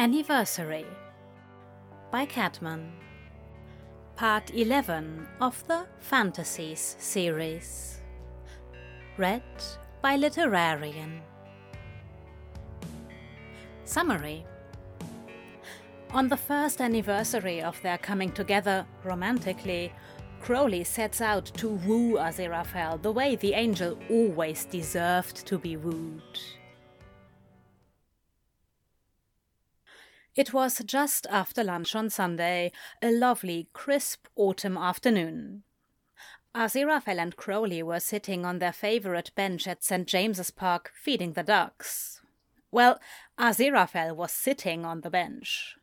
Anniversary by Catman. Part 11 of the Fantasies series. Read by Literarian. Summary On the first anniversary of their coming together romantically, Crowley sets out to woo Aziraphale the way the angel always deserved to be wooed. It was just after lunch on Sunday, a lovely, crisp autumn afternoon. Aziraphale and Crowley were sitting on their favourite bench at St. James's Park feeding the ducks. Well, Aziraphale was sitting on the bench.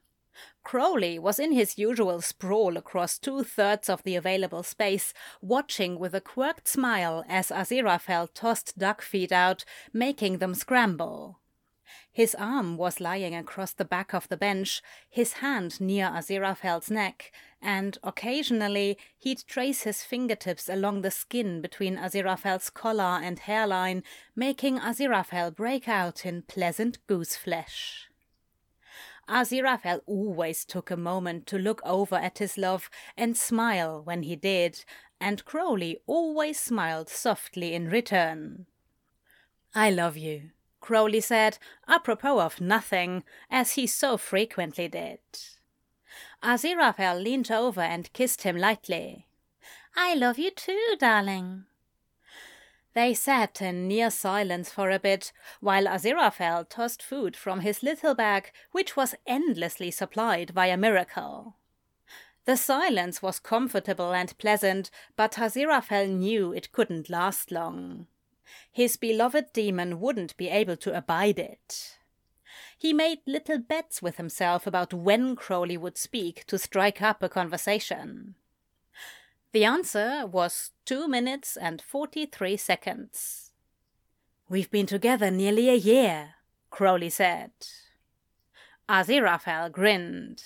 Crowley was in his usual sprawl across two thirds of the available space, watching with a quirked smile as Aziraphale tossed duck feet out, making them scramble. His arm was lying across the back of the bench, his hand near Aziraphale's neck, and occasionally he'd trace his fingertips along the skin between Aziraphale's collar and hairline, making Aziraphale break out in pleasant goose flesh. Aziraphale always took a moment to look over at his love and smile when he did, and Crowley always smiled softly in return. I love you, Crowley said, apropos of nothing, as he so frequently did. Aziraphale leaned over and kissed him lightly. I love you too, darling. They sat in near silence for a bit, while Aziraphale tossed food from his little bag, which was endlessly supplied by a miracle. The silence was comfortable and pleasant, but Aziraphale knew it couldn't last long. His beloved demon wouldn't be able to abide it. He made little bets with himself about when Crowley would speak to strike up a conversation. The answer was two minutes and forty three seconds. We've been together nearly a year, Crowley said. Aziraphale grinned.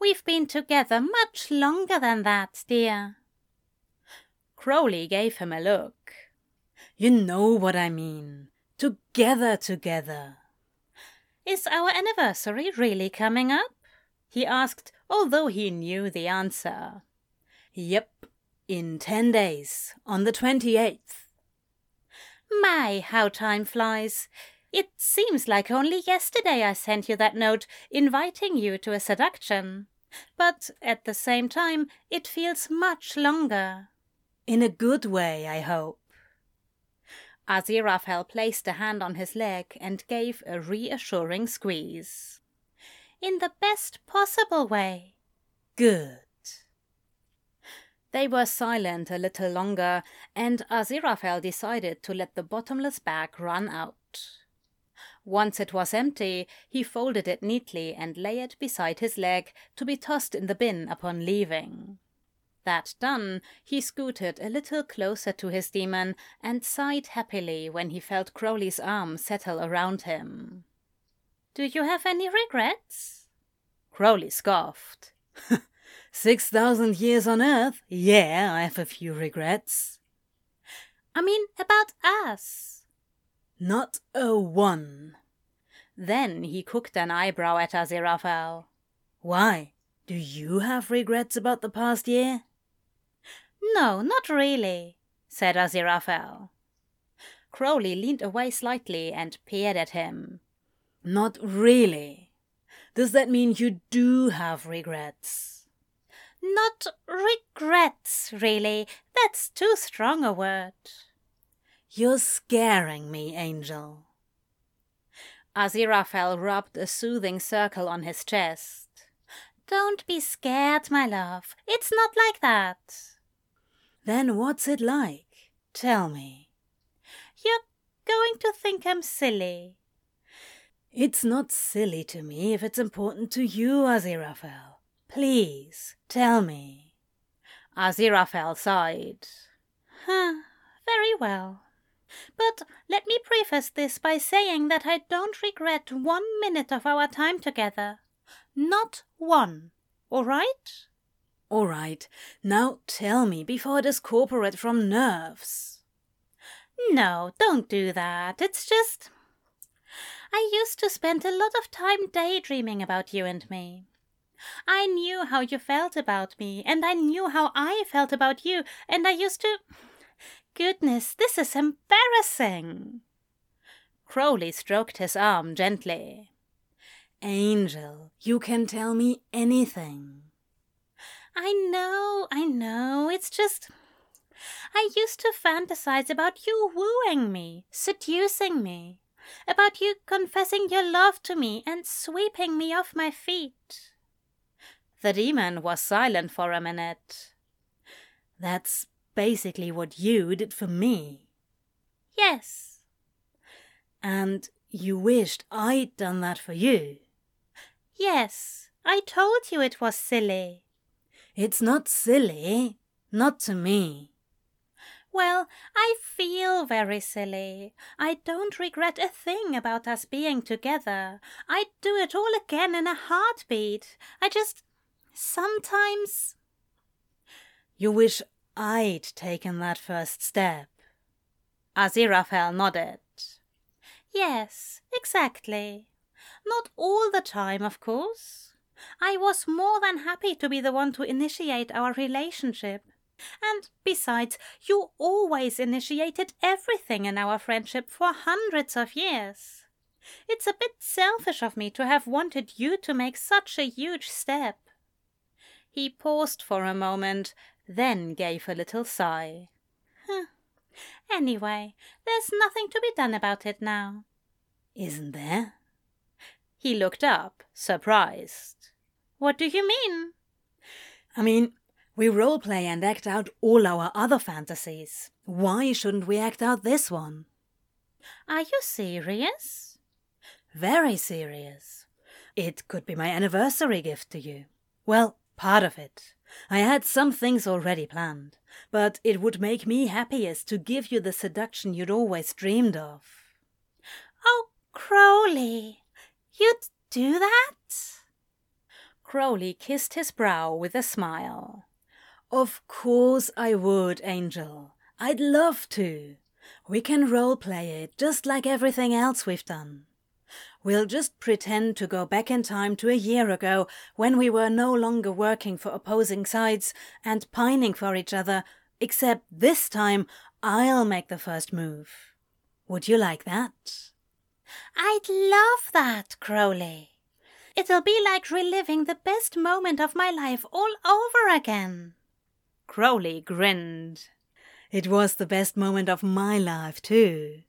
We've been together much longer than that, dear. Crowley gave him a look. You know what I mean. Together, together. Is our anniversary really coming up? He asked, although he knew the answer. Yep, in ten days, on the 28th. My, how time flies. It seems like only yesterday I sent you that note inviting you to a seduction. But at the same time, it feels much longer. In a good way, I hope. Aziraphale placed a hand on his leg and gave a reassuring squeeze. In the best possible way. Good. They were silent a little longer, and Aziraphale decided to let the bottomless bag run out. Once it was empty, he folded it neatly and lay it beside his leg to be tossed in the bin upon leaving. That done, he scooted a little closer to his demon and sighed happily when he felt Crowley's arm settle around him. Do you have any regrets? Crowley scoffed. Six thousand years on Earth? Yeah, I have a few regrets. I mean, about us. Not a one. Then he cooked an eyebrow at Aziraphale. Why? Do you have regrets about the past year? No, not really, said Aziraphale. Crowley leaned away slightly and peered at him. Not really. Does that mean you do have regrets? Not regrets, really. That's too strong a word. You're scaring me, Angel. Aziraphale rubbed a soothing circle on his chest. Don't be scared, my love. It's not like that. Then what's it like? Tell me. You're going to think I'm silly. It's not silly to me if it's important to you, Aziraphale. Please, tell me. Aziraphale sighed. Huh, very well. But let me preface this by saying that I don't regret one minute of our time together. Not one. All right? All right, now tell me before I discorporate from nerves. No, don't do that. It's just. I used to spend a lot of time daydreaming about you and me. I knew how you felt about me, and I knew how I felt about you, and I used to. Goodness, this is embarrassing. Crowley stroked his arm gently. Angel, you can tell me anything. I know, I know, it's just. I used to fantasize about you wooing me, seducing me, about you confessing your love to me and sweeping me off my feet. The demon was silent for a minute. That's basically what you did for me. Yes. And you wished I'd done that for you. Yes, I told you it was silly. It's not silly. Not to me. Well, I feel very silly. I don't regret a thing about us being together. I'd do it all again in a heartbeat. I just. sometimes. You wish I'd taken that first step. Aziraphale nodded. Yes, exactly. Not all the time, of course. I was more than happy to be the one to initiate our relationship. And besides, you always initiated everything in our friendship for hundreds of years. It's a bit selfish of me to have wanted you to make such a huge step. He paused for a moment, then gave a little sigh. Anyway, there's nothing to be done about it now. Isn't there? He looked up, surprised. What do you mean? I mean, we roleplay and act out all our other fantasies. Why shouldn't we act out this one? Are you serious? Very serious. It could be my anniversary gift to you. Well, part of it. I had some things already planned, but it would make me happiest to give you the seduction you'd always dreamed of. Oh, Crowley, you'd do that? Crowley kissed his brow with a smile. Of course I would, Angel. I'd love to. We can role play it just like everything else we've done. We'll just pretend to go back in time to a year ago when we were no longer working for opposing sides and pining for each other, except this time I'll make the first move. Would you like that? I'd love that, Crowley. It'll be like reliving the best moment of my life all over again. Crowley grinned. It was the best moment of my life, too.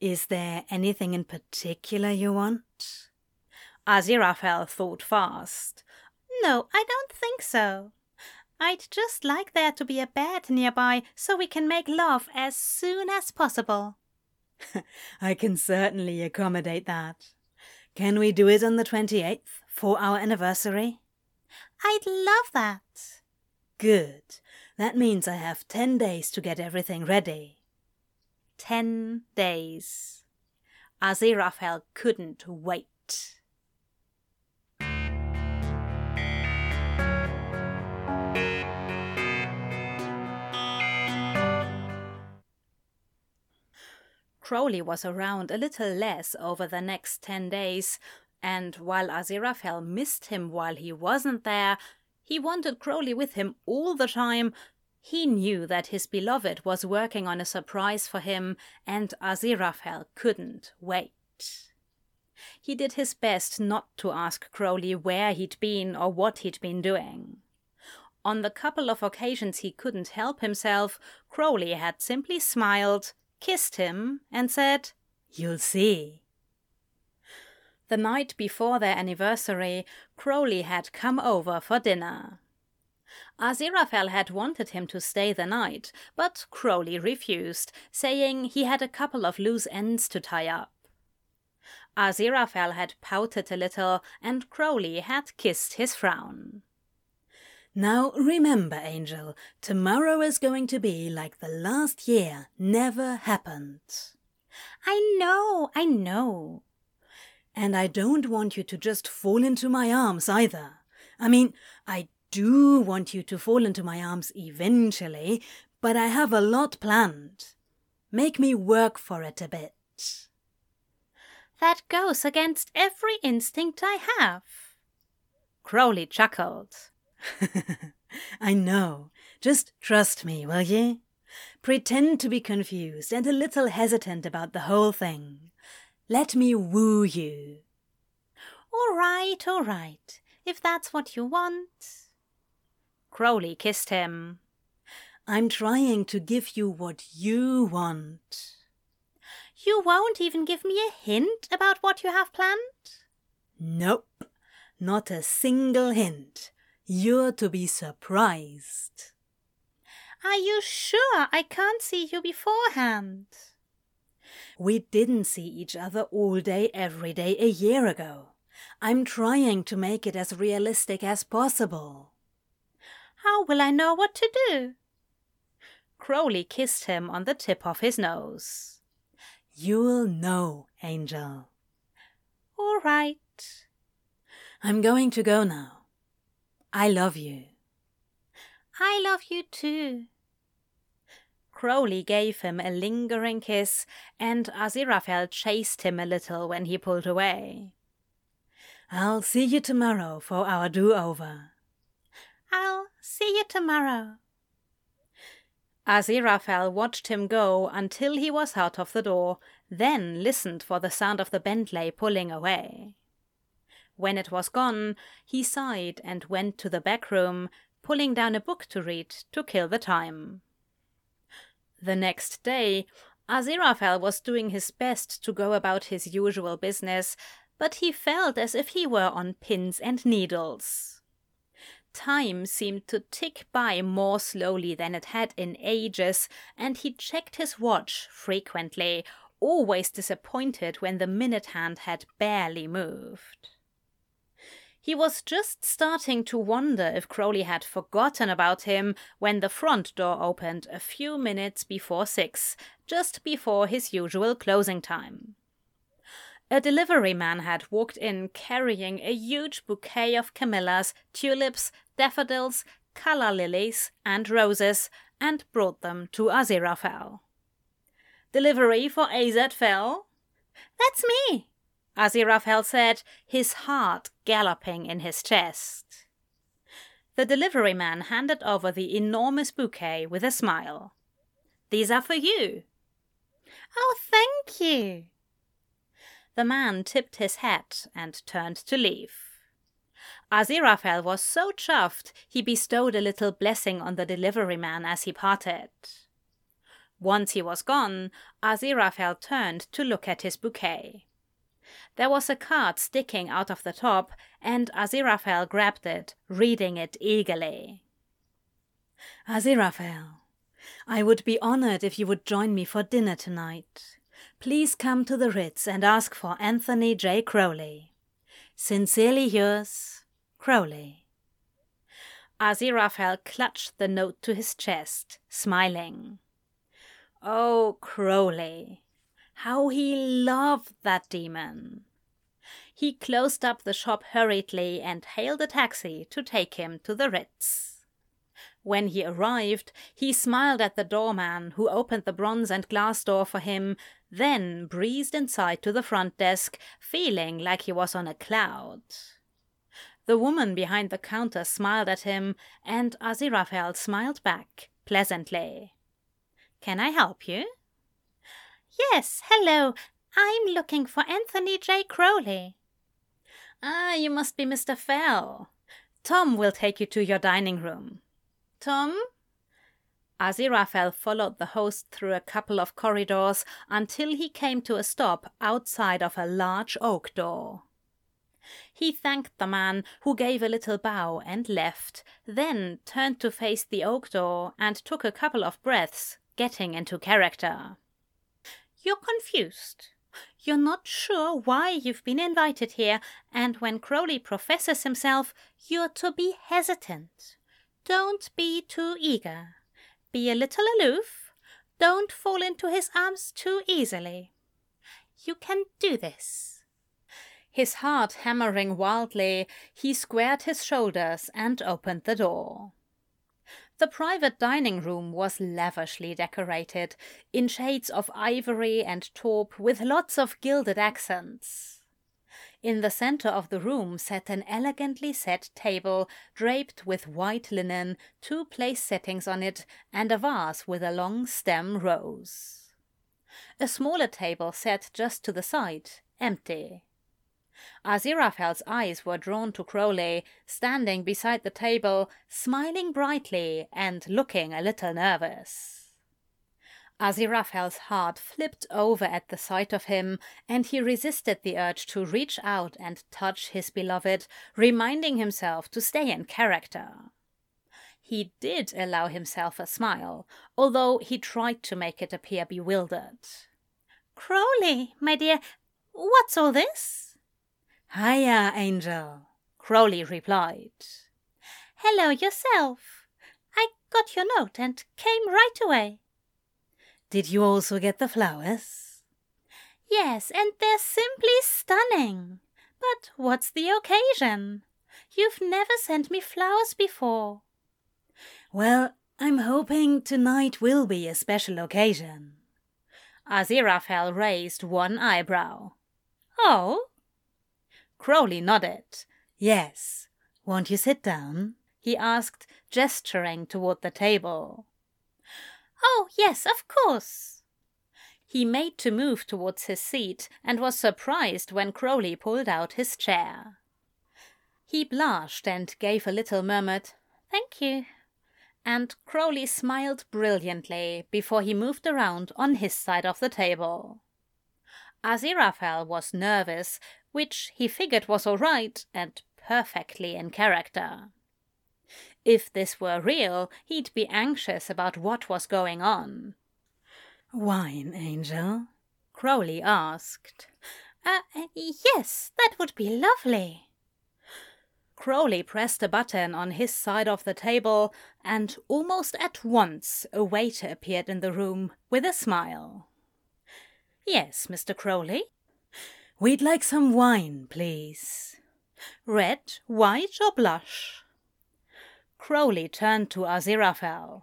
Is there anything in particular you want? Aziraphale thought fast. No, I don't think so. I'd just like there to be a bed nearby so we can make love as soon as possible. I can certainly accommodate that. Can we do it on the 28th for our anniversary? I'd love that. Good. That means I have ten days to get everything ready. Ten days. Aziraphale couldn't wait. Crowley was around a little less over the next ten days, and while Aziraphale missed him while he wasn't there, he wanted Crowley with him all the time. He knew that his beloved was working on a surprise for him, and Aziraphale couldn't wait. He did his best not to ask Crowley where he'd been or what he'd been doing. On the couple of occasions he couldn't help himself, Crowley had simply smiled, kissed him, and said, You'll see. The night before their anniversary, Crowley had come over for dinner. Aziraphale had wanted him to stay the night, but Crowley refused, saying he had a couple of loose ends to tie up. Aziraphale had pouted a little, and Crowley had kissed his frown. Now remember, Angel, tomorrow is going to be like the last year never happened. I know, I know. And I don't want you to just fall into my arms either. I mean, I do want you to fall into my arms eventually, but I have a lot planned. Make me work for it a bit. That goes against every instinct I have. Crowley chuckled. I know. Just trust me, will ye? Pretend to be confused and a little hesitant about the whole thing. Let me woo you. All right, all right, if that's what you want. Crowley kissed him. I'm trying to give you what you want. You won't even give me a hint about what you have planned? Nope, not a single hint. You're to be surprised. Are you sure I can't see you beforehand? We didn't see each other all day every day a year ago. I'm trying to make it as realistic as possible. How will I know what to do? Crowley kissed him on the tip of his nose. You'll know, Angel. All right. I'm going to go now. I love you. I love you too. Crowley gave him a lingering kiss, and Aziraphale chased him a little when he pulled away. I'll see you tomorrow for our do-over. I'll see you tomorrow. Aziraphale watched him go until he was out of the door, then listened for the sound of the Bentley pulling away. When it was gone, he sighed and went to the back room, pulling down a book to read to kill the time. The next day, Aziraphale was doing his best to go about his usual business, but he felt as if he were on pins and needles. Time seemed to tick by more slowly than it had in ages, and he checked his watch frequently, always disappointed when the minute hand had barely moved. He was just starting to wonder if Crowley had forgotten about him when the front door opened a few minutes before six, just before his usual closing time. A delivery man had walked in carrying a huge bouquet of camellias, tulips, daffodils, calla lilies, and roses, and brought them to Aziraphale. Delivery for AZ Fell? That's me, Aziraphale said, his heart galloping in his chest. The delivery man handed over the enormous bouquet with a smile. These are for you. Oh, thank you. The man tipped his hat and turned to leave. Aziraphale was so chuffed he bestowed a little blessing on the delivery man as he parted. Once he was gone, Aziraphale turned to look at his bouquet. There was a card sticking out of the top, and Aziraphale grabbed it, reading it eagerly. Aziraphale, I would be honored if you would join me for dinner tonight. Please come to the Ritz and ask for Anthony J. Crowley. Sincerely yours, Crowley. Aziraphale clutched the note to his chest, smiling. Oh, Crowley, how he loved that demon! He closed up the shop hurriedly and hailed a taxi to take him to the Ritz. When he arrived, he smiled at the doorman who opened the bronze and glass door for him, then breezed inside to the front desk, feeling like he was on a cloud. The woman behind the counter smiled at him, and Aziraphale smiled back pleasantly. Can I help you? Yes, hello. I'm looking for Anthony J. Crowley. Ah, you must be Mr. Fell. Tom will take you to your dining room. Tom? Aziraphale followed the host through a couple of corridors until he came to a stop outside of a large oak door. He thanked the man, who gave a little bow and left, then turned to face the oak door and took a couple of breaths, getting into character. You're confused. You're not sure why you've been invited here, and when Crowley professes himself, you're to be hesitant. Don't be too eager. Be a little aloof. Don't fall into his arms too easily. You can do this. His heart hammering wildly, he squared his shoulders and opened the door. The private dining room was lavishly decorated, in shades of ivory and taupe with lots of gilded accents. In the center of the room sat an elegantly set table draped with white linen, two place settings on it, and a vase with a long stem rose. A smaller table sat just to the side, empty. Aziraphale's eyes were drawn to Crowley, standing beside the table, smiling brightly and looking a little nervous. Aziraphale's heart flipped over at the sight of him, and he resisted the urge to reach out and touch his beloved, reminding himself to stay in character. He did allow himself a smile, although he tried to make it appear bewildered. Crowley, my dear, what's all this? Hiya, Angel, Crowley replied. Hello yourself. I got your note and came right away. Did you also get the flowers? Yes, and they're simply stunning. But what's the occasion? You've never sent me flowers before. Well, I'm hoping tonight will be a special occasion. Aziraphale raised one eyebrow. Oh? Crowley nodded. Yes. Won't you sit down? he asked, gesturing toward the table. Oh, yes, of course. He made to move towards his seat and was surprised when Crowley pulled out his chair. He blushed and gave a little murmured, Thank you. And Crowley smiled brilliantly before he moved around on his side of the table. Aziraphale was nervous which he figured was all right and perfectly in character. If this were real, he'd be anxious about what was going on. Wine, Angel? Crowley asked. Uh, yes, that would be lovely. Crowley pressed a button on his side of the table, and almost at once a waiter appeared in the room with a smile. Yes, Mr. Crowley, We'd like some wine, please. Red, white, or blush? Crowley turned to Aziraphale.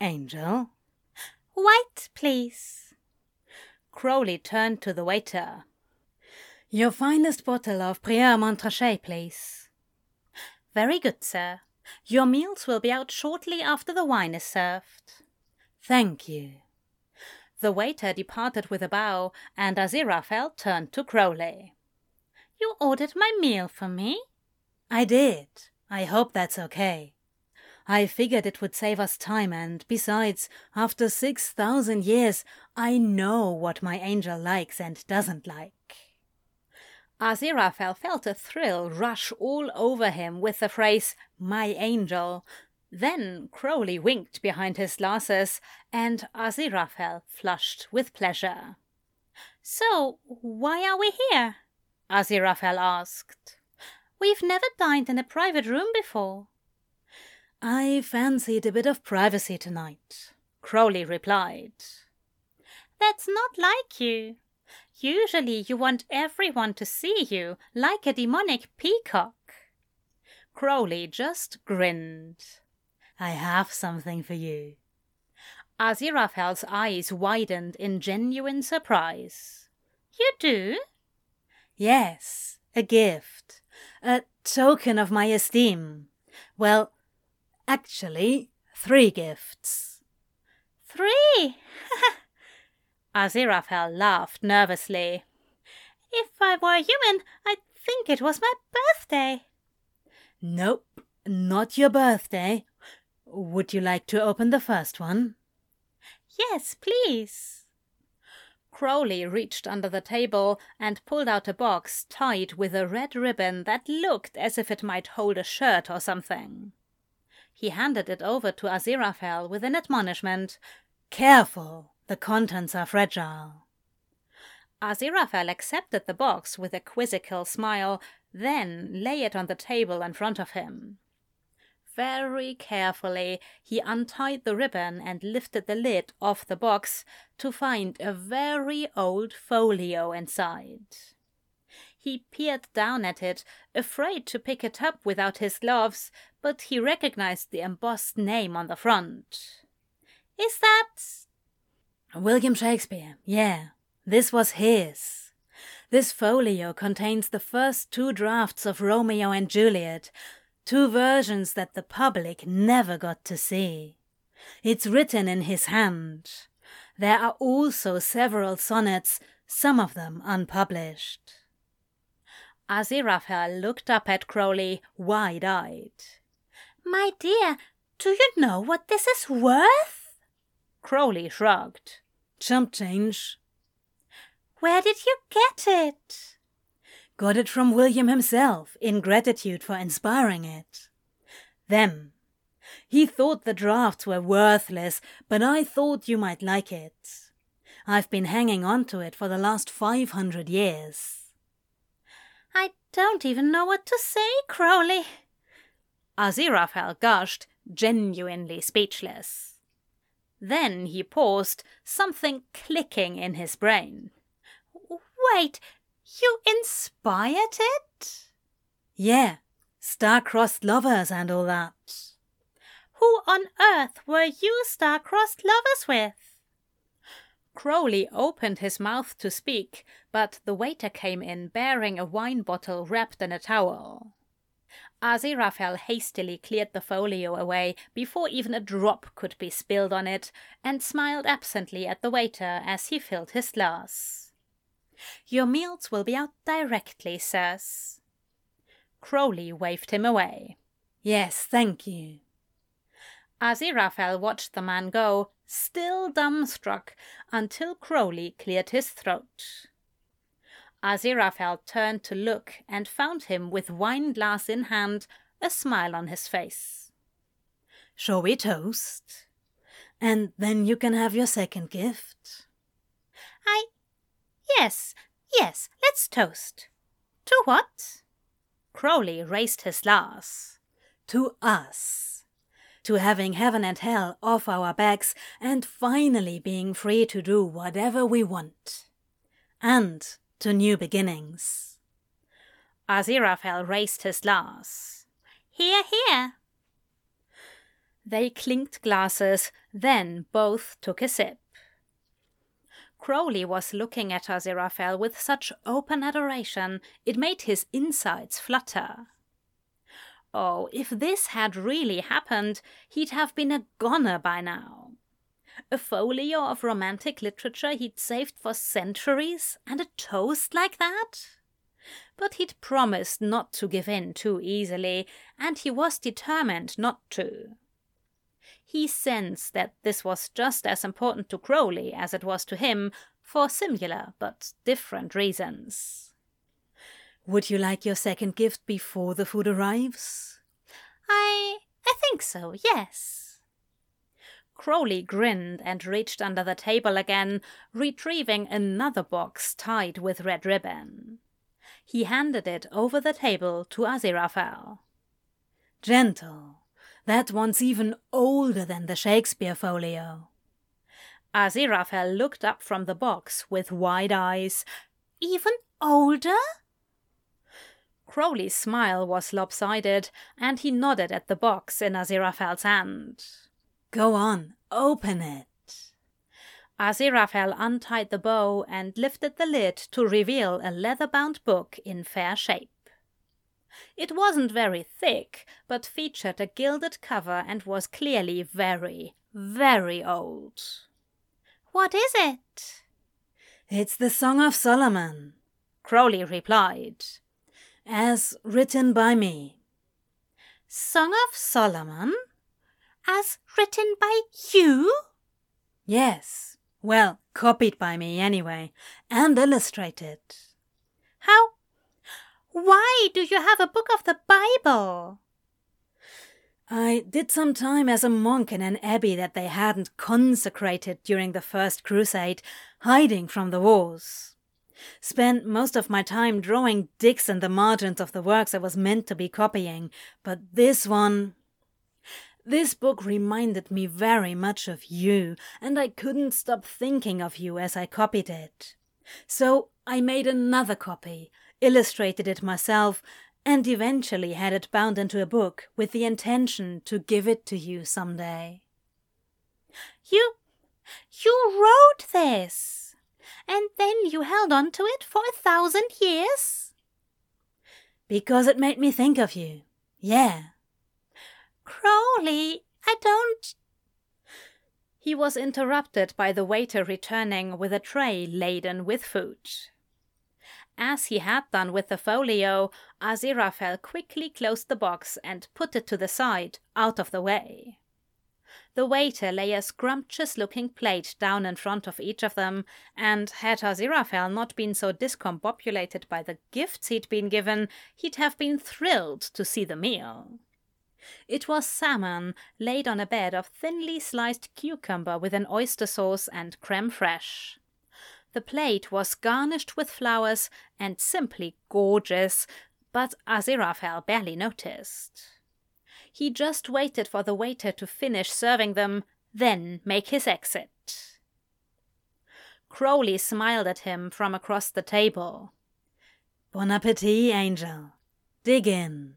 Angel? White, please. Crowley turned to the waiter. Your finest bottle of Prieur Montrachet, please. Very good, sir. Your meals will be out shortly after the wine is served. Thank you. The waiter departed with a bow, and Aziraphale turned to Crowley. You ordered my meal for me? I did. I hope that's okay. I figured it would save us time, and besides, after six thousand years, I know what my angel likes and doesn't like. Aziraphale felt a thrill rush all over him with the phrase, my angel, then Crowley winked behind his glasses, and Aziraphale flushed with pleasure. So, why are we here? Aziraphale asked. We've never dined in a private room before. I fancied a bit of privacy tonight, Crowley replied. That's not like you. Usually you want everyone to see you, like a demonic peacock. Crowley just grinned. I have something for you. Aziraphale's eyes widened in genuine surprise. You do? Yes, a gift. A token of my esteem. Well, actually, three gifts. Three? Aziraphale laughed nervously. If I were a human, I'd think it was my birthday. Nope, not your birthday. Would you like to open the first one? Yes, please. Crowley reached under the table and pulled out a box tied with a red ribbon that looked as if it might hold a shirt or something. He handed it over to Aziraphale with an admonishment Careful, the contents are fragile. Aziraphale accepted the box with a quizzical smile, then lay it on the table in front of him. Very carefully, he untied the ribbon and lifted the lid off the box to find a very old folio inside. He peered down at it, afraid to pick it up without his gloves, but he recognized the embossed name on the front. Is that. William Shakespeare, yeah. This was his. This folio contains the first two drafts of Romeo and Juliet, two versions that the public never got to see. It's written in his hand. There are also several sonnets, some of them unpublished. Aziraphale looked up at Crowley, wide eyed. My dear, do you know what this is worth? Crowley shrugged. Chump change. Where did you get it? Got it from William himself, in gratitude for inspiring it. Them. He thought the drafts were worthless, but I thought you might like it. I've been hanging on to it for the last five hundred years. I don't even know what to say, Crowley. Aziraphale gushed, genuinely speechless. Then he paused, something clicking in his brain. Wait, you inspired it? Yeah, star-crossed lovers and all that. Who on earth were you star-crossed lovers with? Crowley opened his mouth to speak, but the waiter came in bearing a wine bottle wrapped in a towel. Aziraphale hastily cleared the folio away before even a drop could be spilled on it, and smiled absently at the waiter as he filled his glass. Your meals will be out directly, sirs. Crowley waved him away. Yes, thank you. Aziraphale watched the man go, still dumbstruck, until Crowley cleared his throat. Aziraphale turned to look and found him with wine glass in hand, a smile on his face. Shall we toast? And then you can have your second gift. Yes, yes, let's toast. To what? Crowley raised his glass. To us. To having heaven and hell off our backs and finally being free to do whatever we want. And to new beginnings. Aziraphale raised his glass. Hear, hear. They clinked glasses, then both took a sip. Crowley was looking at Aziraphale with such open adoration it made his insides flutter. Oh, if this had really happened, he'd have been a goner by now. A folio of romantic literature he'd saved for centuries, and a toast like that? But he'd promised not to give in too easily, and he was determined not to. He sensed that this was just as important to Crowley as it was to him, for similar but different reasons. Would you like your second gift before the food arrives? I. I think so, yes. Crowley grinned and reached under the table again, retrieving another box tied with red ribbon. He handed it over the table to Aziraphale. Gentle. That one's even older than the Shakespeare folio. Aziraphale looked up from the box with wide eyes. Even older? Crowley's smile was lopsided, and he nodded at the box in Aziraphale's hand. Go on, open it. Aziraphale untied the bow and lifted the lid to reveal a leather bound book in fair shape. It wasn't very thick, but featured a gilded cover and was clearly very, very old. What is it? It's the Song of Solomon, Crowley replied. As written by me. Song of Solomon? as written by you? Yes. Well, copied by me anyway, and illustrated. How? Why do you have a book of the Bible? I did some time as a monk in an abbey that they hadn't consecrated during the First Crusade, hiding from the wars. Spent most of my time drawing dicks in the margins of the works I was meant to be copying, but this one this book reminded me very much of you, and I couldn't stop thinking of you as I copied it. So I made another copy, illustrated it myself, and eventually had it bound into a book with the intention to give it to you some day. You. you wrote this! And then you held on to it for a thousand years? Because it made me think of you. Yeah. Crowley, I don't. He was interrupted by the waiter returning with a tray laden with food. As he had done with the folio, Aziraphale quickly closed the box and put it to the side, out of the way. The waiter lay a scrumptious looking plate down in front of each of them, and had Aziraphale not been so discombobulated by the gifts he'd been given, he'd have been thrilled to see the meal. It was salmon laid on a bed of thinly sliced cucumber with an oyster sauce and creme fraiche. The plate was garnished with flowers and simply gorgeous, but Aziraphale barely noticed. He just waited for the waiter to finish serving them, then make his exit. Crowley smiled at him from across the table. Bon appetit, Angel. Dig in.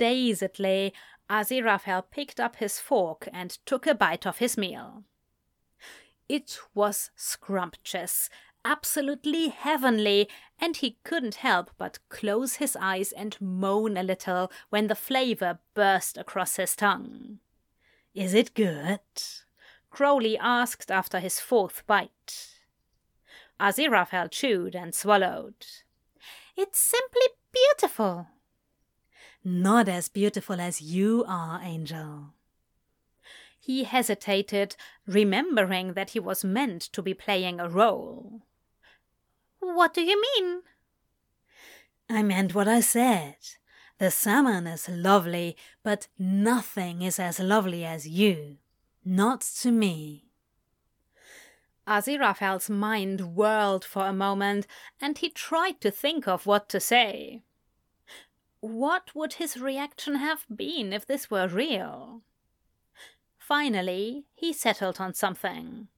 Dazedly, Aziraphale picked up his fork and took a bite of his meal. It was scrumptious, absolutely heavenly, and he couldn't help but close his eyes and moan a little when the flavor burst across his tongue. Is it good? Crowley asked after his fourth bite. Aziraphale chewed and swallowed. It's simply beautiful. Not as beautiful as you are, Angel. He hesitated, remembering that he was meant to be playing a role. What do you mean? I meant what I said. The salmon is lovely, but nothing is as lovely as you. Not to me. Aziraphale's mind whirled for a moment, and he tried to think of what to say. What would his reaction have been if this were real? Finally, he settled on something.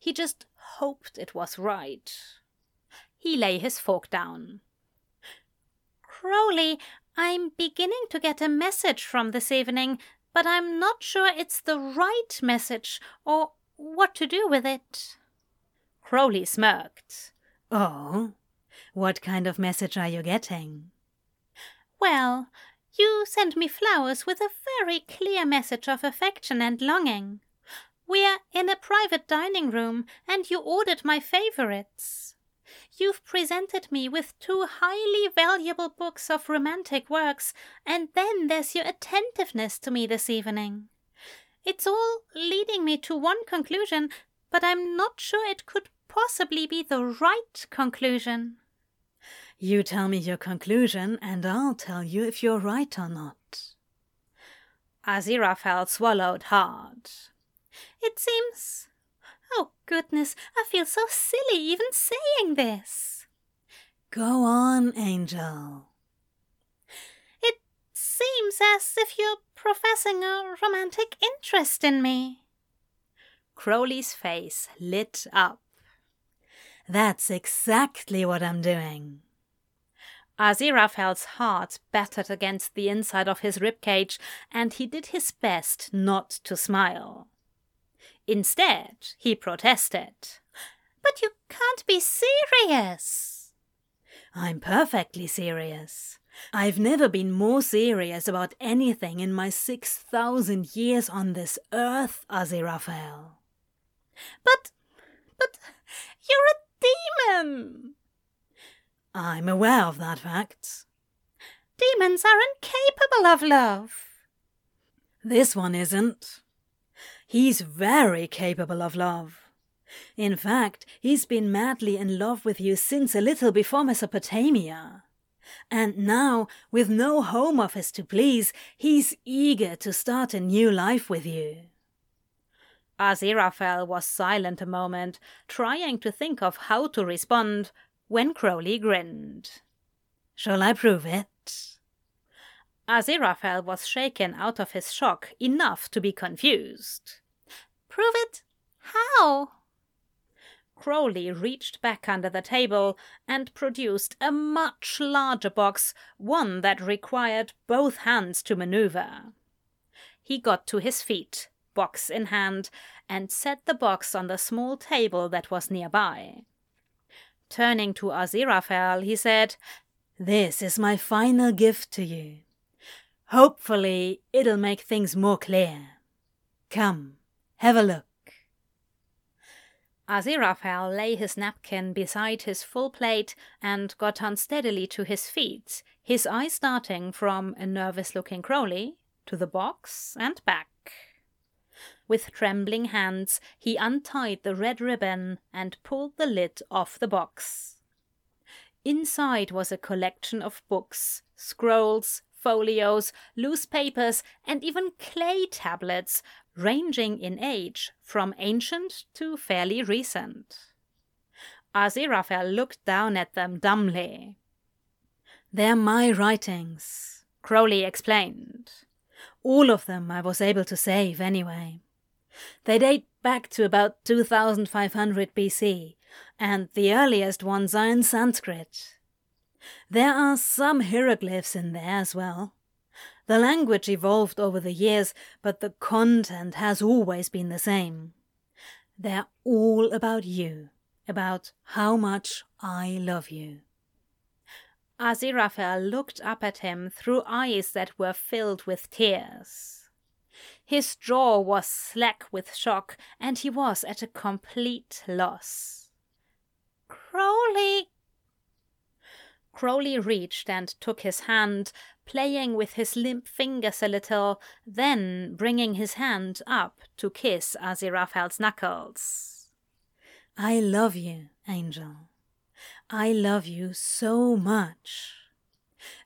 He just hoped it was right. He lay his fork down. Crowley, I'm beginning to get a message from this evening, but I'm not sure it's the right message or what to do with it. Crowley smirked. Oh, what kind of message are you getting? Well, you sent me flowers with a very clear message of affection and longing. We're in a private dining room, and you ordered my favorites. You've presented me with two highly valuable books of romantic works, and then there's your attentiveness to me this evening. It's all leading me to one conclusion, but I'm not sure it could possibly be the right conclusion. You tell me your conclusion, and I'll tell you if you're right or not. Aziraphale swallowed hard. It seems. Oh, goodness, I feel so silly even saying this. Go on, Angel. It seems as if you're professing a romantic interest in me. Crowley's face lit up. That's exactly what I'm doing. Aziraphale's heart battered against the inside of his rib cage, and he did his best not to smile. Instead, he protested. But you can't be serious. I'm perfectly serious. I've never been more serious about anything in my six thousand years on this earth, Aziraphale. But, but, you're a demon! I'm aware of that fact. Demons are incapable of love. This one isn't. He's very capable of love. In fact, he's been madly in love with you since a little before Mesopotamia. And now, with no home office to please, he's eager to start a new life with you. Aziraphale was silent a moment, trying to think of how to respond, when Crowley grinned. Shall I prove it? Aziraphale was shaken out of his shock enough to be confused. Prove it? How? Crowley reached back under the table and produced a much larger box, one that required both hands to maneuver. He got to his feet, box in hand, and set the box on the small table that was nearby. Turning to Aziraphale, he said, This is my final gift to you. Hopefully, it'll make things more clear. Come, have a look. Aziraphale lay his napkin beside his full plate and got unsteadily to his feet, his eyes darting from a nervous looking Crowley to the box and back. With trembling hands, he untied the red ribbon and pulled the lid off the box. Inside was a collection of books, scrolls, folios, loose papers, and even clay tablets, ranging in age from ancient to fairly recent. Aziraphale looked down at them dumbly. They're my writings, Crowley explained. All of them I was able to save, anyway. They date back to about 2500 BC, and the earliest ones are in Sanskrit. There are some hieroglyphs in there as well. The language evolved over the years, but the content has always been the same. They're all about you, about how much I love you. Aziraphale looked up at him through eyes that were filled with tears. His jaw was slack with shock, and he was at a complete loss. Crowley! Crowley reached and took his hand, playing with his limp fingers a little, then bringing his hand up to kiss Aziraphale's knuckles. I love you, Angel. I love you so much.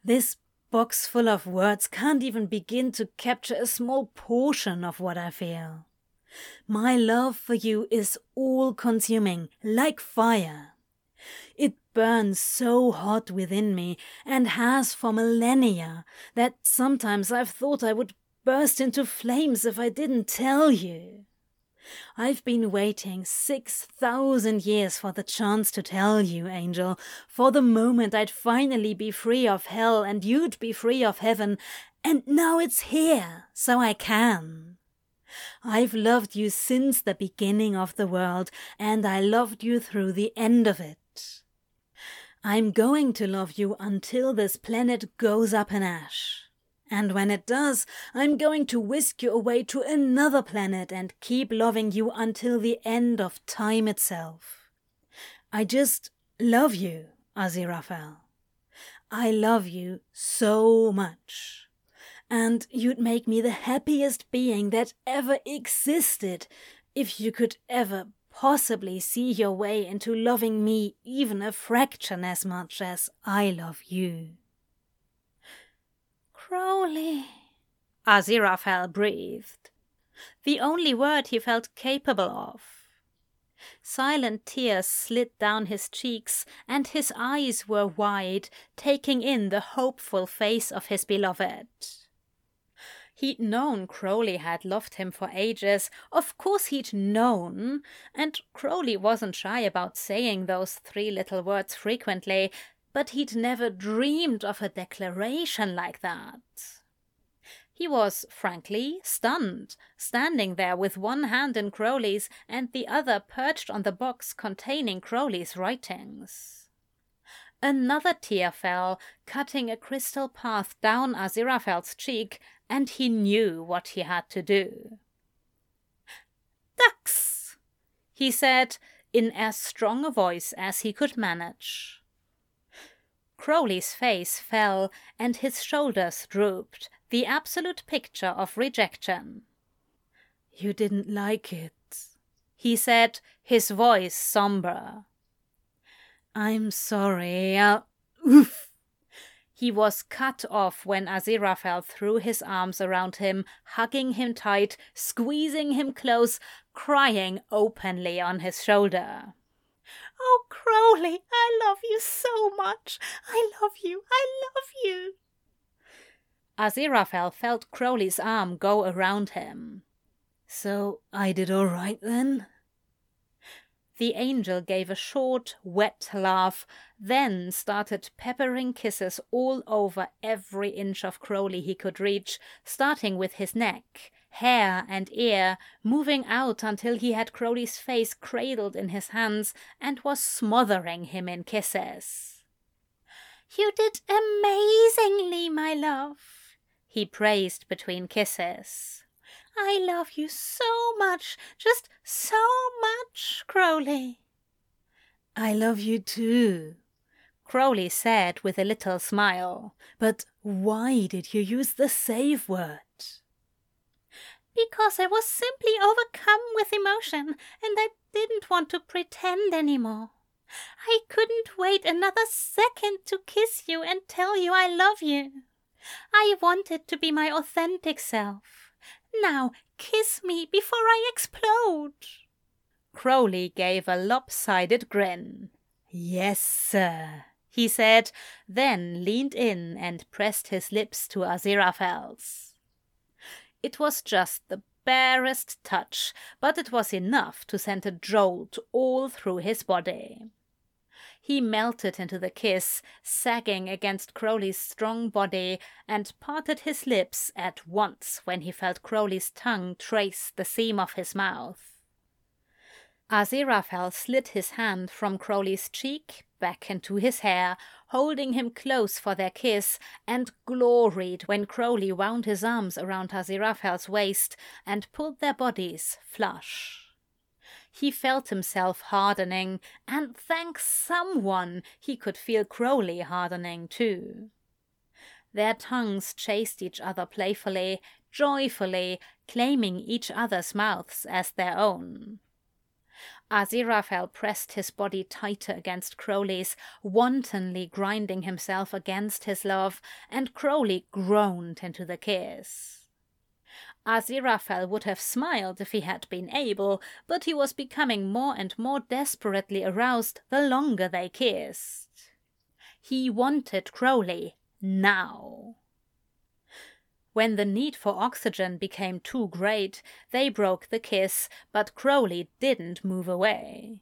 This box full of words can't even begin to capture a small portion of what I feel. My love for you is all consuming, like fire. It burns so hot within me, and has for millennia, that sometimes I've thought I would burst into flames if I didn't tell you. I've been waiting six thousand years for the chance to tell you, Angel, for the moment I'd finally be free of hell and you'd be free of heaven, and now it's here, so I can. I've loved you since the beginning of the world, and I loved you through the end of it. I'm going to love you until this planet goes up in ash. And when it does, I'm going to whisk you away to another planet and keep loving you until the end of time itself. I just love you, Aziraphale. I love you so much. And you'd make me the happiest being that ever existed if you could ever possibly see your way into loving me even a fraction as much as I love you. Crowley, Aziraphale breathed, the only word he felt capable of. Silent tears slid down his cheeks, and his eyes were wide, taking in the hopeful face of his beloved. He'd known Crowley had loved him for ages. Of course he'd known. And Crowley wasn't shy about saying those three little words frequently, but he'd never dreamed of a declaration like that. He was, frankly, stunned, standing there with one hand in Crowley's and the other perched on the box containing Crowley's writings. Another tear fell, cutting a crystal path down Aziraphale's cheek, and he knew what he had to do. Ducks, he said in as strong a voice as he could manage. Crowley's face fell and his shoulders drooped, the absolute picture of rejection. You didn't like it, he said, his voice somber. I'm sorry, I'll. Oof! He was cut off when Aziraphale threw his arms around him, hugging him tight, squeezing him close, crying openly on his shoulder. Oh, Crowley, I love you so much. I love you. I love you. Aziraphale felt Crowley's arm go around him. So I did all right then? The angel gave a short, wet laugh, then started peppering kisses all over every inch of Crowley he could reach, starting with his neck, hair, and ear, moving out until he had Crowley's face cradled in his hands and was smothering him in kisses. You did amazingly, my love, he praised between kisses. I love you so much, just so much, Crowley. I love you too, Crowley said with a little smile. But why did you use the save word? Because I was simply overcome with emotion and I didn't want to pretend anymore. I couldn't wait another second to kiss you and tell you I love you. I wanted to be my authentic self. Now kiss me before I explode. Crowley gave a lopsided grin. Yes, sir, he said, then leaned in and pressed his lips to Aziraphale's. It was just the barest touch, but it was enough to send a jolt all through his body. He melted into the kiss, sagging against Crowley's strong body, and parted his lips at once when he felt Crowley's tongue trace the seam of his mouth. Aziraphale slid his hand from Crowley's cheek back into his hair, holding him close for their kiss, and gloried when Crowley wound his arms around Aziraphale's waist and pulled their bodies flush. He felt himself hardening, and thank someone he could feel Crowley hardening too. Their tongues chased each other playfully, joyfully, claiming each other's mouths as their own. Aziraphale pressed his body tighter against Crowley's, wantonly grinding himself against his love, and Crowley groaned into the kiss. Aziraphale would have smiled if he had been able, but he was becoming more and more desperately aroused the longer they kissed. He wanted Crowley now. When the need for oxygen became too great, they broke the kiss, but Crowley didn't move away.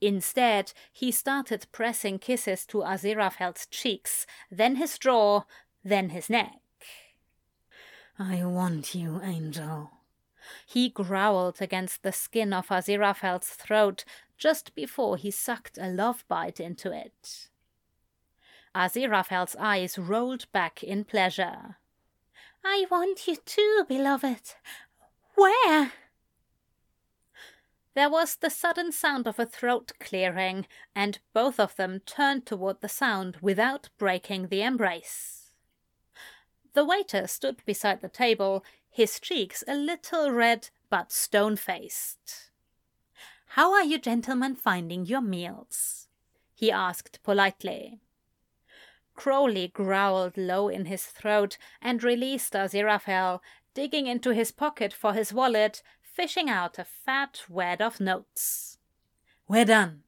Instead, he started pressing kisses to Aziraphale's cheeks, then his jaw, then his neck. I want you, Angel. He growled against the skin of Aziraphale's throat just before he sucked a love bite into it. Aziraphale's eyes rolled back in pleasure. I want you too, beloved. Where? There was the sudden sound of a throat clearing, and both of them turned toward the sound without breaking the embrace. The waiter stood beside the table, his cheeks a little red but stone faced. How are you gentlemen finding your meals? he asked politely. Crowley growled low in his throat and released Aziraphale, digging into his pocket for his wallet, fishing out a fat wad of notes. We're done.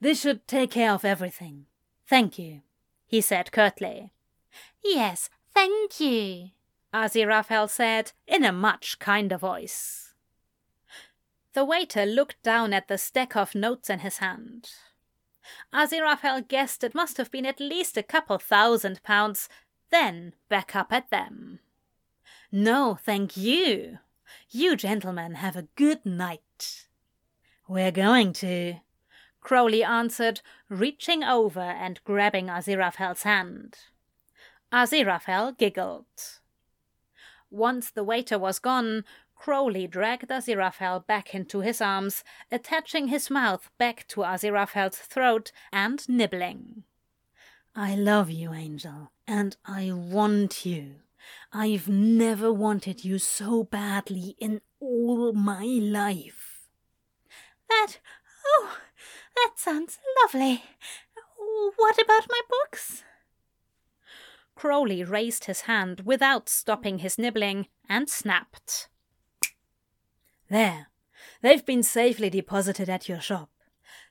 This should take care of everything. Thank you, he said curtly. Yes, Thank you, Aziraphale said in a much kinder voice. The waiter looked down at the stack of notes in his hand. Aziraphale guessed it must have been at least a couple thousand pounds, then back up at them. No, thank you. You gentlemen have a good night. We're going to, Crowley answered, reaching over and grabbing Aziraphale's hand. Aziraphale giggled. Once the waiter was gone, Crowley dragged Aziraphale back into his arms, attaching his mouth back to Aziraphale's throat and nibbling. I love you, Angel, and I want you. I've never wanted you so badly in all my life. That, oh, that sounds lovely. What about my books? Crowley raised his hand without stopping his nibbling and snapped. There, they've been safely deposited at your shop.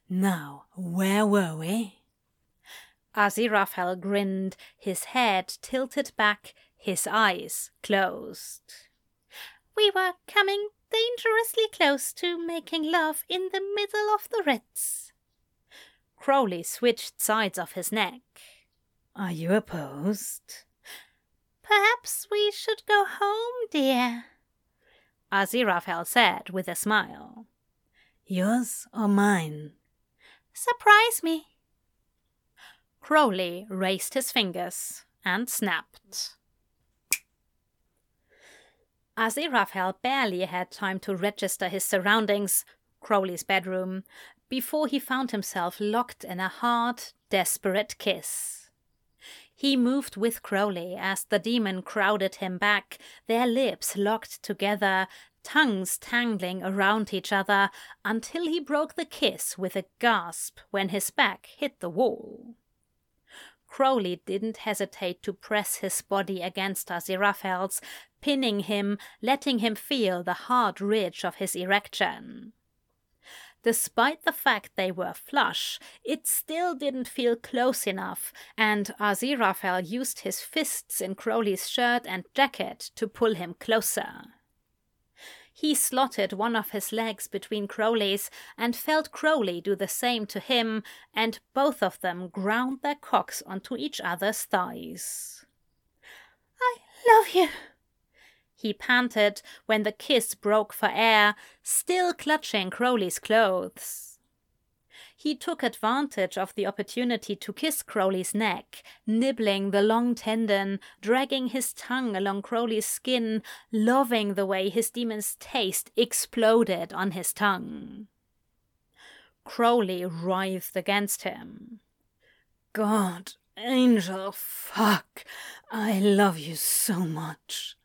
Now, where were we? Aziraphale grinned, his head tilted back, his eyes closed. We were coming dangerously close to making love in the middle of the Ritz. Crowley switched sides of his neck. Are you opposed? Perhaps we should go home, dear, Aziraphale said with a smile. Yours or mine? Surprise me. Crowley raised his fingers and snapped. Aziraphale barely had time to register his surroundings, Crowley's bedroom, before he found himself locked in a hard, desperate kiss. He moved with Crowley as the demon crowded him back, their lips locked together, tongues tangling around each other, until he broke the kiss with a gasp when his back hit the wall. Crowley didn't hesitate to press his body against Aziraphale's, pinning him, letting him feel the hard ridge of his erection. Despite the fact they were flush, it still didn't feel close enough, and Aziraphale used his fists in Crowley's shirt and jacket to pull him closer. He slotted one of his legs between Crowley's and felt Crowley do the same to him, and both of them ground their cocks onto each other's thighs. I love you, he panted when the kiss broke for air, still clutching Crowley's clothes. He took advantage of the opportunity to kiss Crowley's neck, nibbling the long tendon, dragging his tongue along Crowley's skin, loving the way his demon's taste exploded on his tongue. Crowley writhed against him. God, Angel, fuck, I love you so much.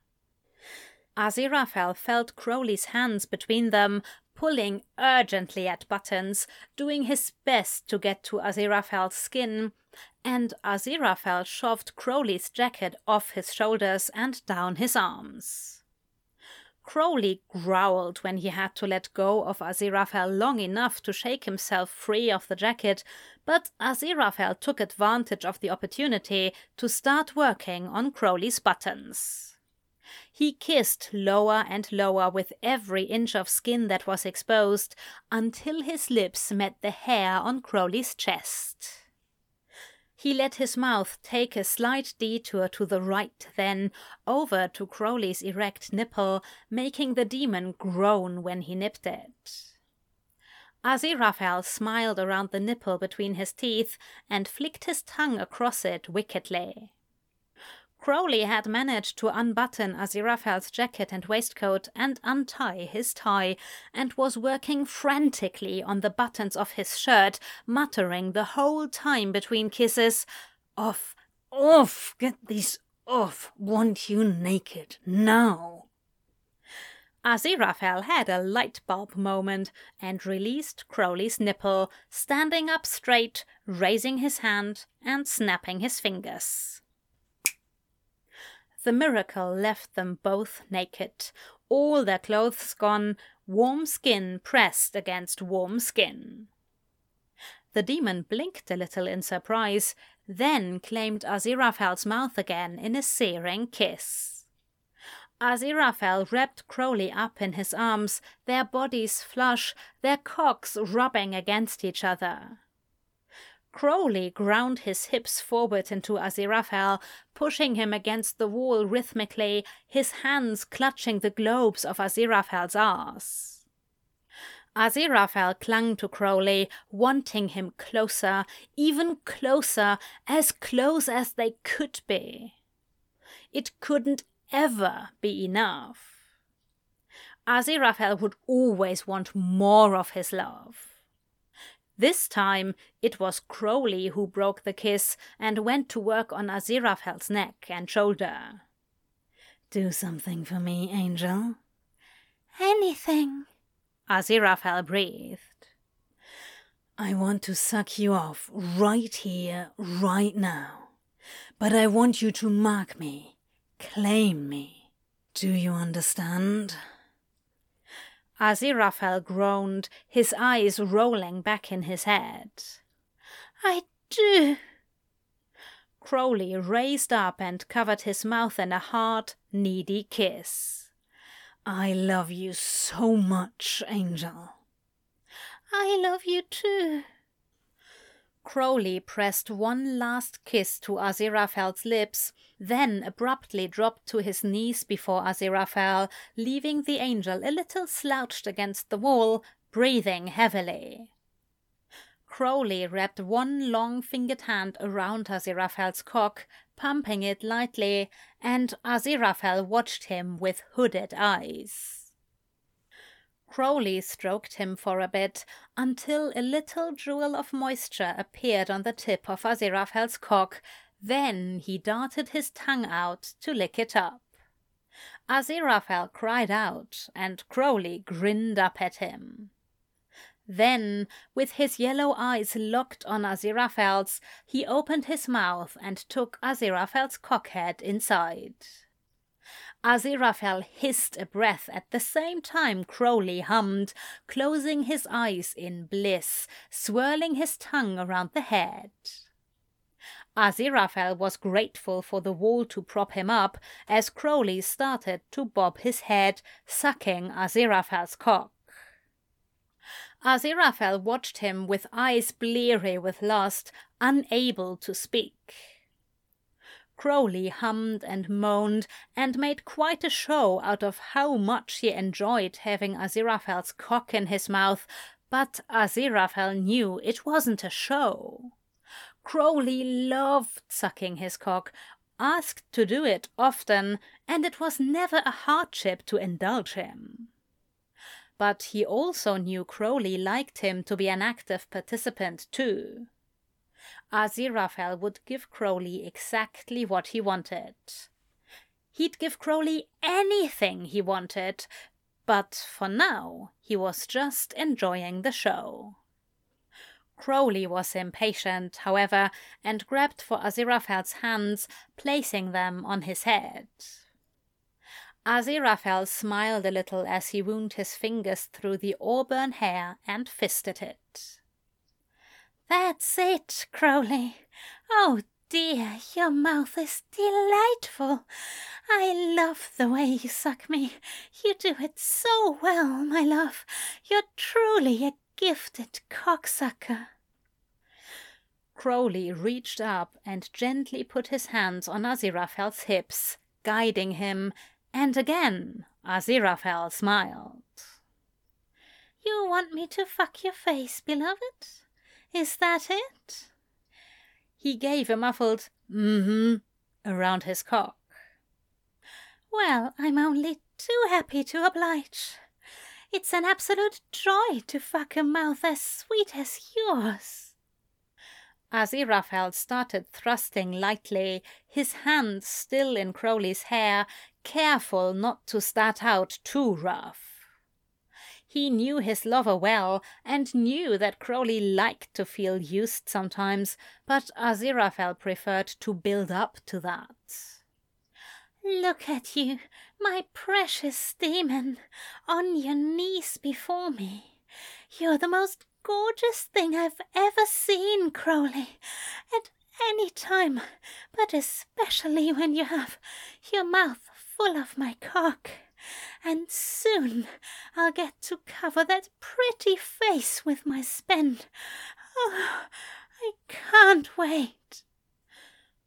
Aziraphale felt Crowley's hands between them, pulling urgently at buttons, doing his best to get to Aziraphale's skin, and Aziraphale shoved Crowley's jacket off his shoulders and down his arms. Crowley growled when he had to let go of Aziraphale long enough to shake himself free of the jacket, but Aziraphale took advantage of the opportunity to start working on Crowley's buttons. He kissed lower and lower with every inch of skin that was exposed until his lips met the hair on Crowley's chest. He let his mouth take a slight detour to the right, then over to Crowley's erect nipple, making the demon groan when he nipped it. Aziraphale smiled around the nipple between his teeth and flicked his tongue across it wickedly. Crowley had managed to unbutton Aziraphale's jacket and waistcoat and untie his tie, and was working frantically on the buttons of his shirt, muttering the whole time between kisses, Off, off, get these off, want you naked, now. Aziraphale had a light bulb moment and released Crowley's nipple, standing up straight, raising his hand, and snapping his fingers. The miracle left them both naked, all their clothes gone, warm skin pressed against warm skin. The demon blinked a little in surprise, then claimed Aziraphale's mouth again in a searing kiss. Aziraphale wrapped Crowley up in his arms, their bodies flush, their cocks rubbing against each other. Crowley ground his hips forward into Aziraphale, pushing him against the wall rhythmically, his hands clutching the globes of Aziraphale's ass. Aziraphale clung to Crowley, wanting him closer, even closer, as close as they could be. It couldn't ever be enough. Aziraphale would always want more of his love. This time it was Crowley who broke the kiss and went to work on Aziraphale's neck and shoulder. Do something for me, Angel. Anything, Aziraphale breathed. I want to suck you off right here, right now. But I want you to mark me, claim me. Do you understand? Aziraphale groaned, his eyes rolling back in his head. I do. Crowley raised up and covered his mouth in a hard, needy kiss. I love you so much, Angel. I love you too. Crowley pressed one last kiss to Aziraphale's lips, then abruptly dropped to his knees before Aziraphale, leaving the angel a little slouched against the wall, breathing heavily. Crowley wrapped one long fingered hand around Aziraphale's cock, pumping it lightly, and Aziraphale watched him with hooded eyes. Crowley stroked him for a bit until a little jewel of moisture appeared on the tip of Aziraphale's cock. Then he darted his tongue out to lick it up. Aziraphale cried out, and Crowley grinned up at him. Then, with his yellow eyes locked on Aziraphale's, he opened his mouth and took Aziraphale's cockhead inside. Aziraphale hissed a breath at the same time Crowley hummed, closing his eyes in bliss, swirling his tongue around the head. Aziraphale was grateful for the wall to prop him up as Crowley started to bob his head, sucking Aziraphale's cock. Aziraphale watched him with eyes bleary with lust, unable to speak. Crowley hummed and moaned and made quite a show out of how much he enjoyed having Aziraphale's cock in his mouth, but Aziraphale knew it wasn't a show. Crowley loved sucking his cock, asked to do it often, and it was never a hardship to indulge him. But he also knew Crowley liked him to be an active participant too. Aziraphale would give Crowley exactly what he wanted. He'd give Crowley anything he wanted, but for now he was just enjoying the show. Crowley was impatient, however, and grabbed for Aziraphale's hands, placing them on his head. Aziraphale smiled a little as he wound his fingers through the auburn hair and fisted it. That's it, Crowley. Oh dear, your mouth is delightful. I love the way you suck me. You do it so well, my love. You're truly a gifted cocksucker. Crowley reached up and gently put his hands on Aziraphale's hips, guiding him, and again Aziraphale smiled. You want me to fuck your face, beloved? Is that it? He gave a muffled mm-hmm around his cock. Well, I'm only too happy to oblige. It's an absolute joy to fuck a mouth as sweet as yours. Aziraphale started thrusting lightly, his hands still in Crowley's hair, careful not to start out too rough. He knew his lover well, and knew that Crowley liked to feel used sometimes, but Aziraphale preferred to build up to that. Look at you, my precious demon, on your knees before me. You're the most gorgeous thing I've ever seen, Crowley, at any time, but especially when you have your mouth full of my cock and soon I'll get to cover that pretty face with my spend. Oh, I can't wait.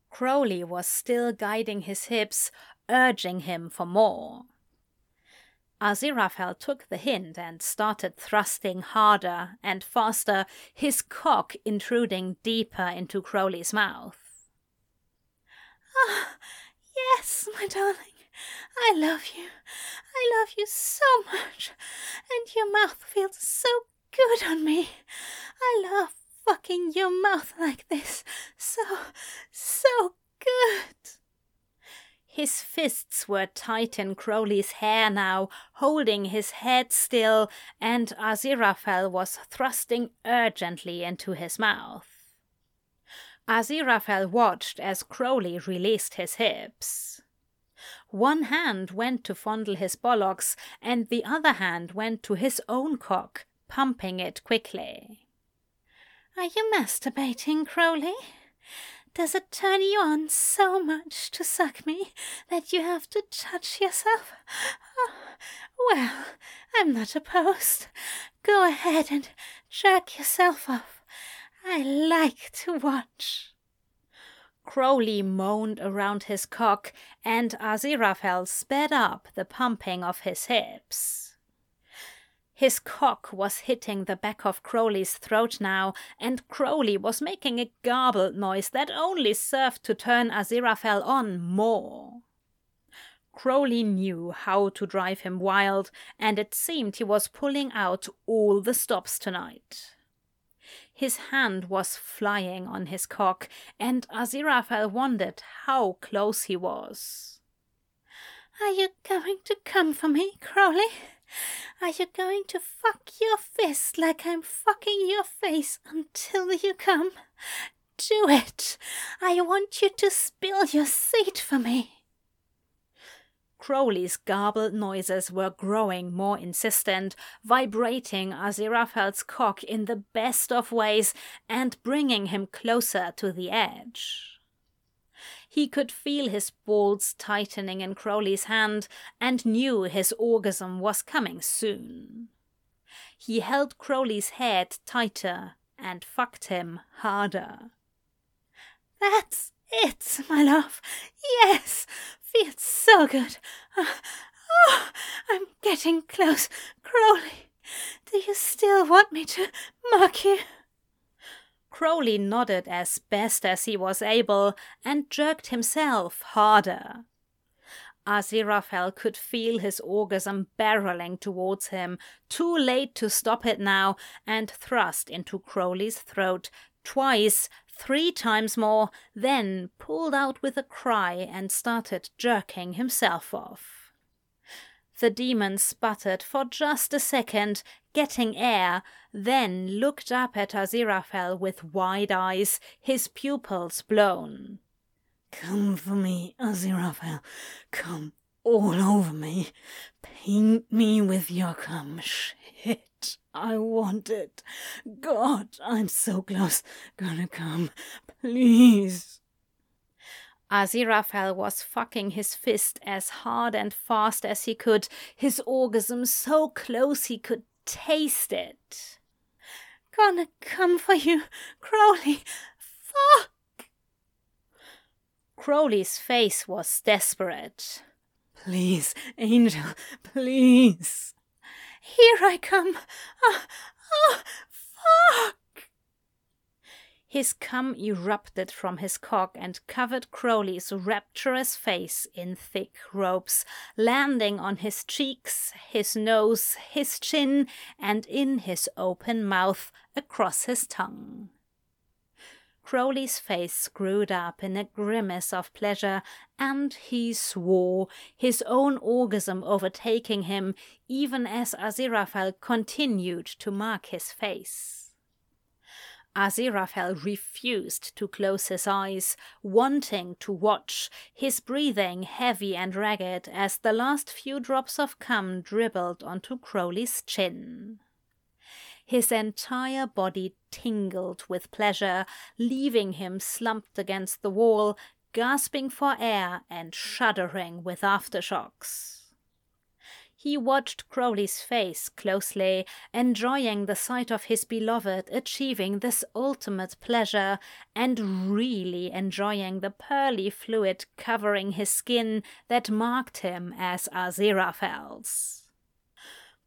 Crowley was still guiding his hips, urging him for more. Aziraphale took the hint and started thrusting harder and faster, his cock intruding deeper into Crowley's mouth. Ah, yes, my darling. I love you. I love you so much. And your mouth feels so good on me. I love fucking your mouth like this. So, so good. His fists were tight in Crowley's hair now, holding his head still, and Aziraphale was thrusting urgently into his mouth. Aziraphale watched as Crowley released his hips. One hand went to fondle his bollocks, and the other hand went to his own cock, pumping it quickly. Are you masturbating, Crowley? Does it turn you on so much to suck me that you have to touch yourself? Oh, well, I'm not opposed. Go ahead and jerk yourself off. I like to watch. Crowley moaned around his cock, and Aziraphale sped up the pumping of his hips. His cock was hitting the back of Crowley's throat now, and Crowley was making a garbled noise that only served to turn Aziraphale on more. Crowley knew how to drive him wild, and it seemed he was pulling out all the stops tonight. His hand was flying on his cock, and Aziraphale wondered how close he was. Are you going to come for me, Crowley? Are you going to fuck your fist like I'm fucking your face until you come? Do it! I want you to spill your seed for me. Crowley's garbled noises were growing more insistent, vibrating Aziraphale's cock in the best of ways and bringing him closer to the edge. He could feel his balls tightening in Crowley's hand and knew his orgasm was coming soon. He held Crowley's head tighter and fucked him harder. That's it, my love. Yes, feels so good. Oh, I'm getting close. Crowley, do you still want me to mark you? Crowley nodded as best as he was able and jerked himself harder. Aziraphale could feel his orgasm barreling towards him, too late to stop it now, and thrust into Crowley's throat twice, three times more, then pulled out with a cry and started jerking himself off. The demon sputtered for just a second, getting air, then looked up at Aziraphale with wide eyes, his pupils blown. Come for me, Aziraphale. Come all over me. Paint me with your cum. Shit. I want it. God, I'm so close. Gonna come. Please. Aziraphale was fucking his fist as hard and fast as he could, his orgasm so close he could taste it. Gonna come for you, Crowley. Fuck! Crowley's face was desperate. Please, Angel, please. Here I come. Ah, ah, fuck! His cum erupted from his cock and covered Crowley's rapturous face in thick ropes, landing on his cheeks, his nose, his chin, and in his open mouth across his tongue. Crowley's face screwed up in a grimace of pleasure, and he swore, his own orgasm overtaking him, even as Aziraphale continued to mark his face. Aziraphale refused to close his eyes, wanting to watch, his breathing heavy and ragged as the last few drops of cum dribbled onto Crowley's chin. His entire body tingled with pleasure, leaving him slumped against the wall, gasping for air and shuddering with aftershocks. He watched Crowley's face closely, enjoying the sight of his beloved achieving this ultimate pleasure, and really enjoying the pearly fluid covering his skin that marked him as Aziraphale's.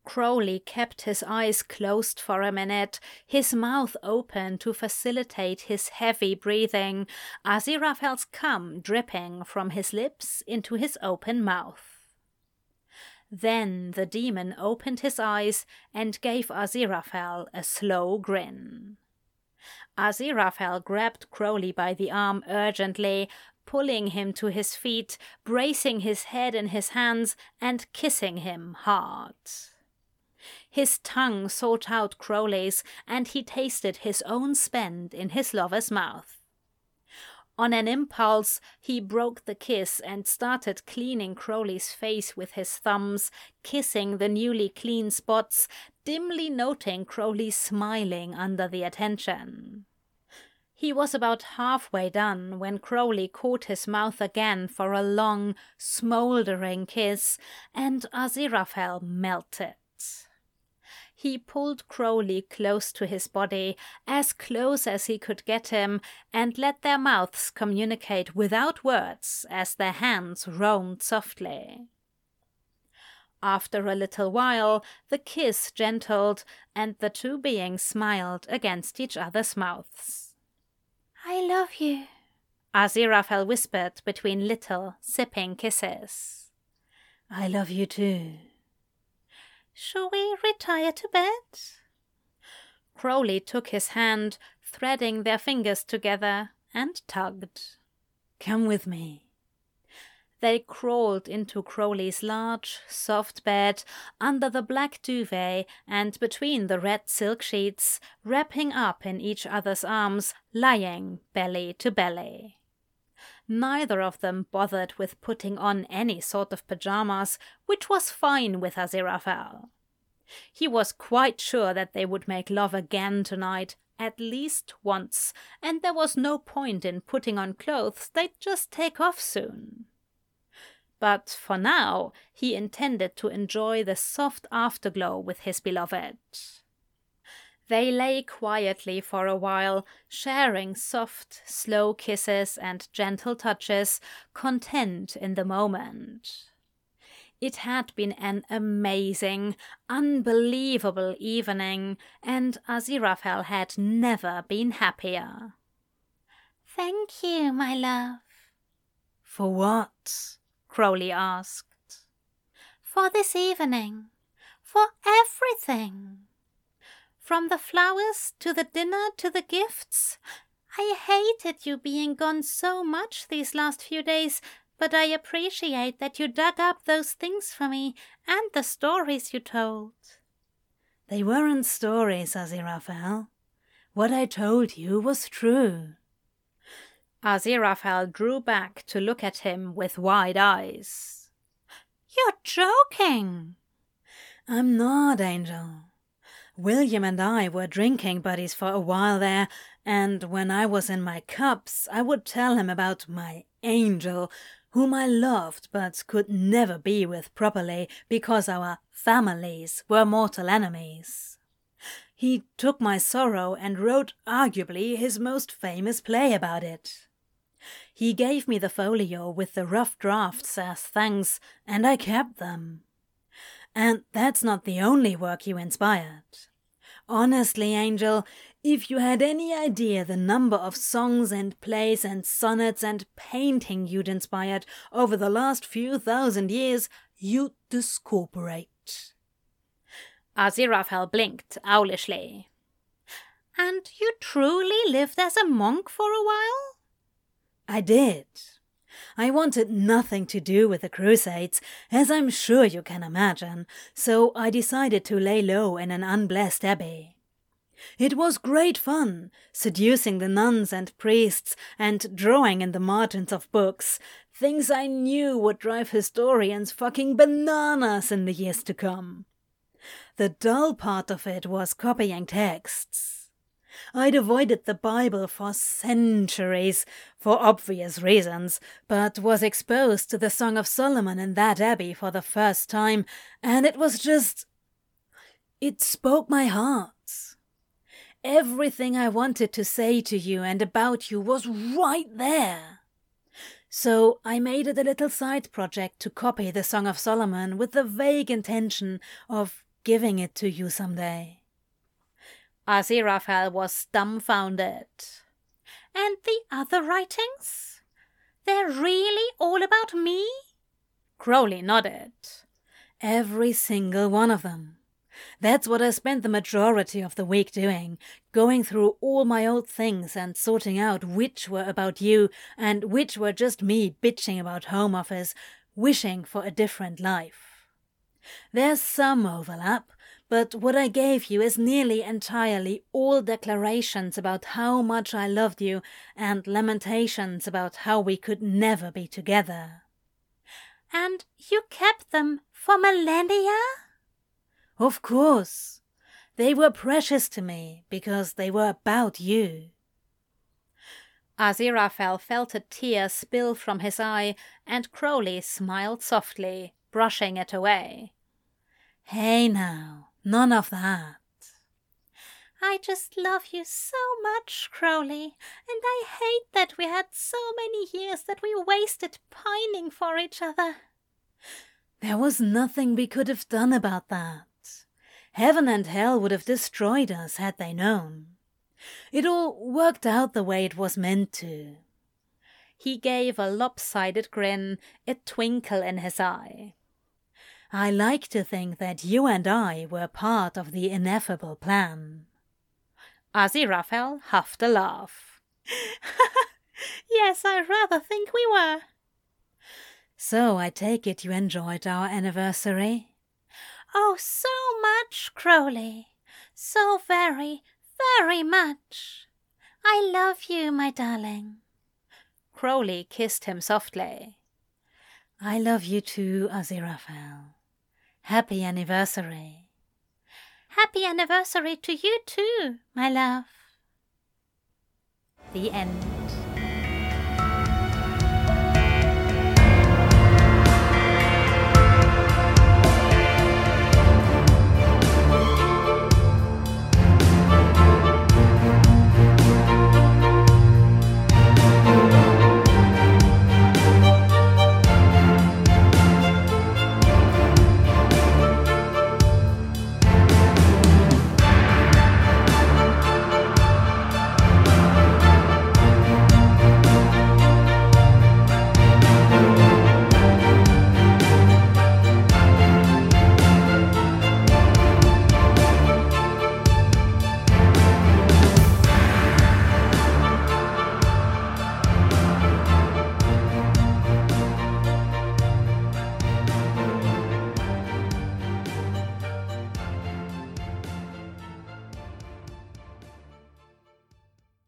Crowley kept his eyes closed for a minute, his mouth open to facilitate his heavy breathing, Aziraphale's cum dripping from his lips into his open mouth. Then the demon opened his eyes and gave Aziraphale a slow grin. Aziraphale grabbed Crowley by the arm urgently, pulling him to his feet, bracing his head in his hands, and kissing him hard. His tongue sought out Crowley's, and he tasted his own spend in his lover's mouth. On an impulse, he broke the kiss and started cleaning Crowley's face with his thumbs, kissing the newly clean spots, dimly noting Crowley smiling under the attention. He was about halfway done when Crowley caught his mouth again for a long, smouldering kiss, and Aziraphale melted. He pulled Crowley close to his body, as close as he could get him, and let their mouths communicate without words as their hands roamed softly. After a little while, the kiss gentled, and the two beings smiled against each other's mouths. I love you, Aziraphale whispered between little, sipping kisses. I love you too. Shall we retire to bed? Crowley took his hand, threading their fingers together, and tugged. Come with me. They crawled into Crowley's large, soft bed under the black duvet and between the red silk sheets, wrapping up in each other's arms, lying belly to belly. Neither of them bothered with putting on any sort of pajamas, which was fine with Aziraphale. He was quite sure that they would make love again tonight, at least once, and there was no point in putting on clothes they'd just take off soon but for now he intended to enjoy the soft afterglow with his beloved. They lay quietly for a while, sharing soft, slow kisses and gentle touches, content in the moment. It had been an amazing, unbelievable evening, and Aziraphale had never been happier. Thank you, my love. For what? Crowley asked. For this evening. For everything. From the flowers to the dinner to the gifts. I hated you being gone so much these last few days, but I appreciate that you dug up those things for me and the stories you told. They weren't stories, Aziraphale. What I told you was true. Aziraphale drew back to look at him with wide eyes. You're joking! I'm not, Angel. William and I were drinking buddies for a while there, and when I was in my cups, I would tell him about my angel, whom I loved but could never be with properly because our families were mortal enemies. He took my sorrow and wrote arguably his most famous play about it. He gave me the folio with the rough drafts as thanks, and I kept them. And that's not the only work you inspired. Honestly, Angel, if you had any idea the number of songs and plays and sonnets and painting you'd inspired over the last few thousand years, you'd discorporate. Aziraphale blinked owlishly. And you truly lived as a monk for a while? I did. I wanted nothing to do with the Crusades, as I'm sure you can imagine, so I decided to lay low in an unblessed abbey. It was great fun, seducing the nuns and priests and drawing in the margins of books, things I knew would drive historians fucking bananas in the years to come. The dull part of it was copying texts. I'd avoided the Bible for centuries, for obvious reasons, but was exposed to the Song of Solomon in that abbey for the first time, and it was just. It spoke my heart. Everything I wanted to say to you and about you was right there. So I made it a little side project to copy the Song of Solomon with the vague intention of giving it to you someday. Aziraphale was dumbfounded. And the other writings? They're really all about me? Crowley nodded. Every single one of them. That's what I spent the majority of the week doing, going through all my old things and sorting out which were about you and which were just me bitching about Home Office, wishing for a different life. There's some overlap, but what I gave you is nearly entirely all declarations about how much I loved you and lamentations about how we could never be together. And you kept them for millennia? Of course. They were precious to me because they were about you. Aziraphale felt a tear spill from his eye, and Crowley smiled softly, brushing it away. Hey now, none of that. I just love you so much, Crowley, and I hate that we had so many years that we wasted pining for each other. There was nothing we could have done about that. Heaven and hell would have destroyed us had they known. It all worked out the way it was meant to. He gave a lopsided grin, a twinkle in his eye. I like to think that you and I were part of the ineffable plan. Aziraphale huffed a laugh. yes, I rather think we were. So I take it you enjoyed our anniversary? Oh, so much, Crowley. So very, very much. I love you, my darling. Crowley kissed him softly. I love you too, Aziraphale. Happy anniversary. Happy anniversary to you too, my love. The end.